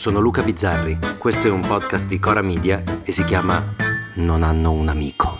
sono Luca Bizzarri, questo è un podcast di Cora Media e si chiama Non hanno un amico.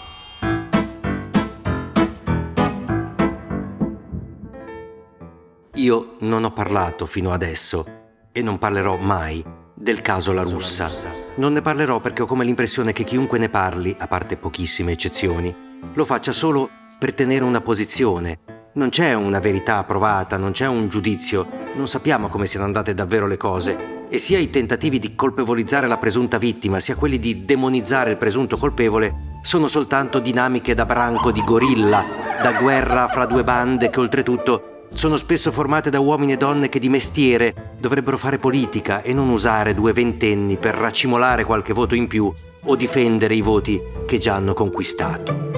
Io non ho parlato fino adesso e non parlerò mai del caso La Russa. Non ne parlerò perché ho come l'impressione che chiunque ne parli, a parte pochissime eccezioni, lo faccia solo per tenere una posizione. Non c'è una verità provata, non c'è un giudizio, non sappiamo come siano andate davvero le cose e sia i tentativi di colpevolizzare la presunta vittima, sia quelli di demonizzare il presunto colpevole, sono soltanto dinamiche da branco di gorilla, da guerra fra due bande che oltretutto sono spesso formate da uomini e donne che di mestiere dovrebbero fare politica e non usare due ventenni per racimolare qualche voto in più o difendere i voti che già hanno conquistato.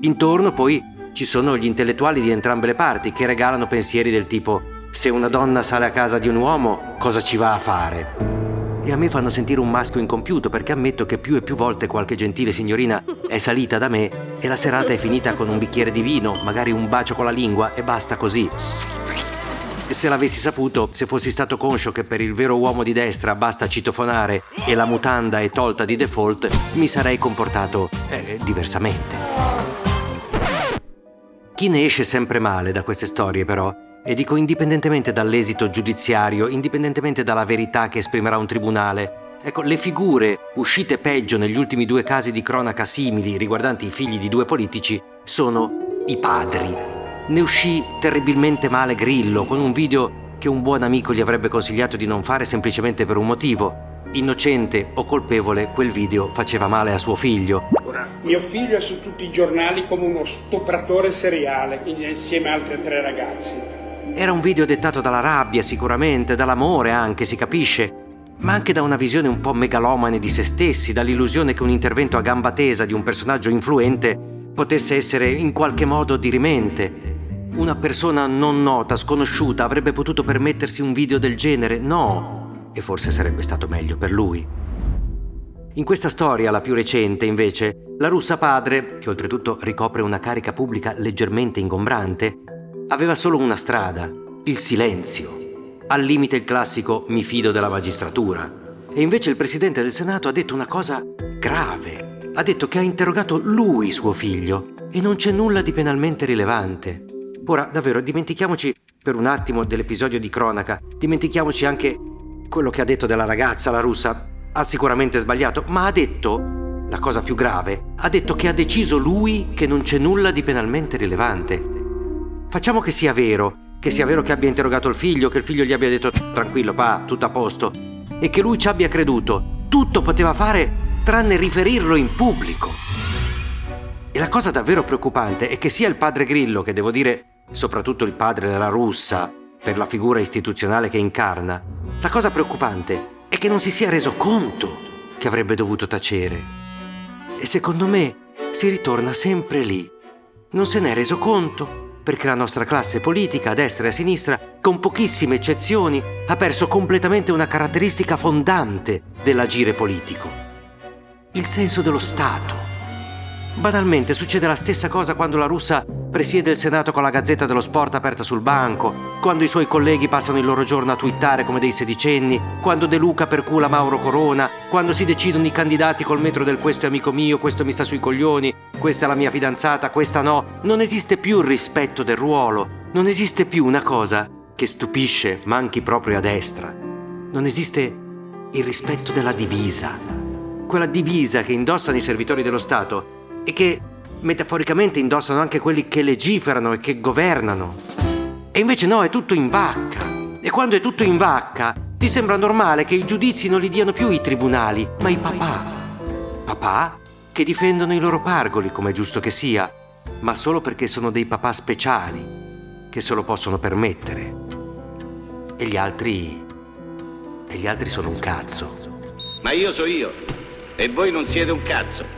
Intorno poi ci sono gli intellettuali di entrambe le parti che regalano pensieri del tipo se una donna sale a casa di un uomo, cosa ci va a fare? E a me fanno sentire un maschio incompiuto perché ammetto che più e più volte qualche gentile signorina è salita da me e la serata è finita con un bicchiere di vino, magari un bacio con la lingua e basta così. Se l'avessi saputo, se fossi stato conscio che per il vero uomo di destra basta citofonare e la mutanda è tolta di default, mi sarei comportato eh, diversamente. Chi ne esce sempre male da queste storie, però, e dico indipendentemente dall'esito giudiziario, indipendentemente dalla verità che esprimerà un tribunale. Ecco, le figure uscite peggio negli ultimi due casi di cronaca simili riguardanti i figli di due politici sono i padri. Ne uscì terribilmente male Grillo con un video che un buon amico gli avrebbe consigliato di non fare semplicemente per un motivo. Innocente o colpevole, quel video faceva male a suo figlio. Mio figlio è su tutti i giornali come uno stupratore seriale, insieme a altre tre ragazzi. Era un video dettato dalla rabbia, sicuramente, dall'amore anche, si capisce, ma anche da una visione un po' megalomane di se stessi, dall'illusione che un intervento a gamba tesa di un personaggio influente potesse essere in qualche modo dirimente. Una persona non nota, sconosciuta, avrebbe potuto permettersi un video del genere? No, e forse sarebbe stato meglio per lui. In questa storia, la più recente, invece, la russa padre, che oltretutto ricopre una carica pubblica leggermente ingombrante, aveva solo una strada, il silenzio. Al limite il classico mi fido della magistratura. E invece il Presidente del Senato ha detto una cosa grave. Ha detto che ha interrogato lui suo figlio e non c'è nulla di penalmente rilevante. Ora, davvero, dimentichiamoci per un attimo dell'episodio di cronaca, dimentichiamoci anche quello che ha detto della ragazza, la russa. Ha sicuramente sbagliato, ma ha detto, la cosa più grave, ha detto che ha deciso lui che non c'è nulla di penalmente rilevante. Facciamo che sia vero, che sia vero che abbia interrogato il figlio, che il figlio gli abbia detto tranquillo pa, tutto a posto, e che lui ci abbia creduto. Tutto poteva fare tranne riferirlo in pubblico. E la cosa davvero preoccupante è che sia il padre Grillo, che devo dire soprattutto il padre della russa, per la figura istituzionale che incarna, la cosa preoccupante è che non si sia reso conto che avrebbe dovuto tacere. E secondo me si ritorna sempre lì. Non se n'è reso conto perché la nostra classe politica, a destra e a sinistra, con pochissime eccezioni, ha perso completamente una caratteristica fondante dell'agire politico. Il senso dello Stato. Banalmente succede la stessa cosa quando la russa presiede il Senato con la Gazzetta dello Sport aperta sul banco, quando i suoi colleghi passano il loro giorno a twittare come dei sedicenni, quando De Luca percula Mauro Corona, quando si decidono i candidati col metro del questo è amico mio, questo mi sta sui coglioni, questa è la mia fidanzata, questa no, non esiste più il rispetto del ruolo, non esiste più una cosa che stupisce, manchi proprio a destra. Non esiste il rispetto della divisa. Quella divisa che indossano i servitori dello Stato e che metaforicamente indossano anche quelli che legiferano e che governano. E invece no, è tutto in vacca. E quando è tutto in vacca, ti sembra normale che i giudizi non li diano più i tribunali, ma i papà. Papà che difendono i loro pargoli, come è giusto che sia, ma solo perché sono dei papà speciali, che se lo possono permettere. E gli altri... E gli altri sono un cazzo. Ma io so io, e voi non siete un cazzo.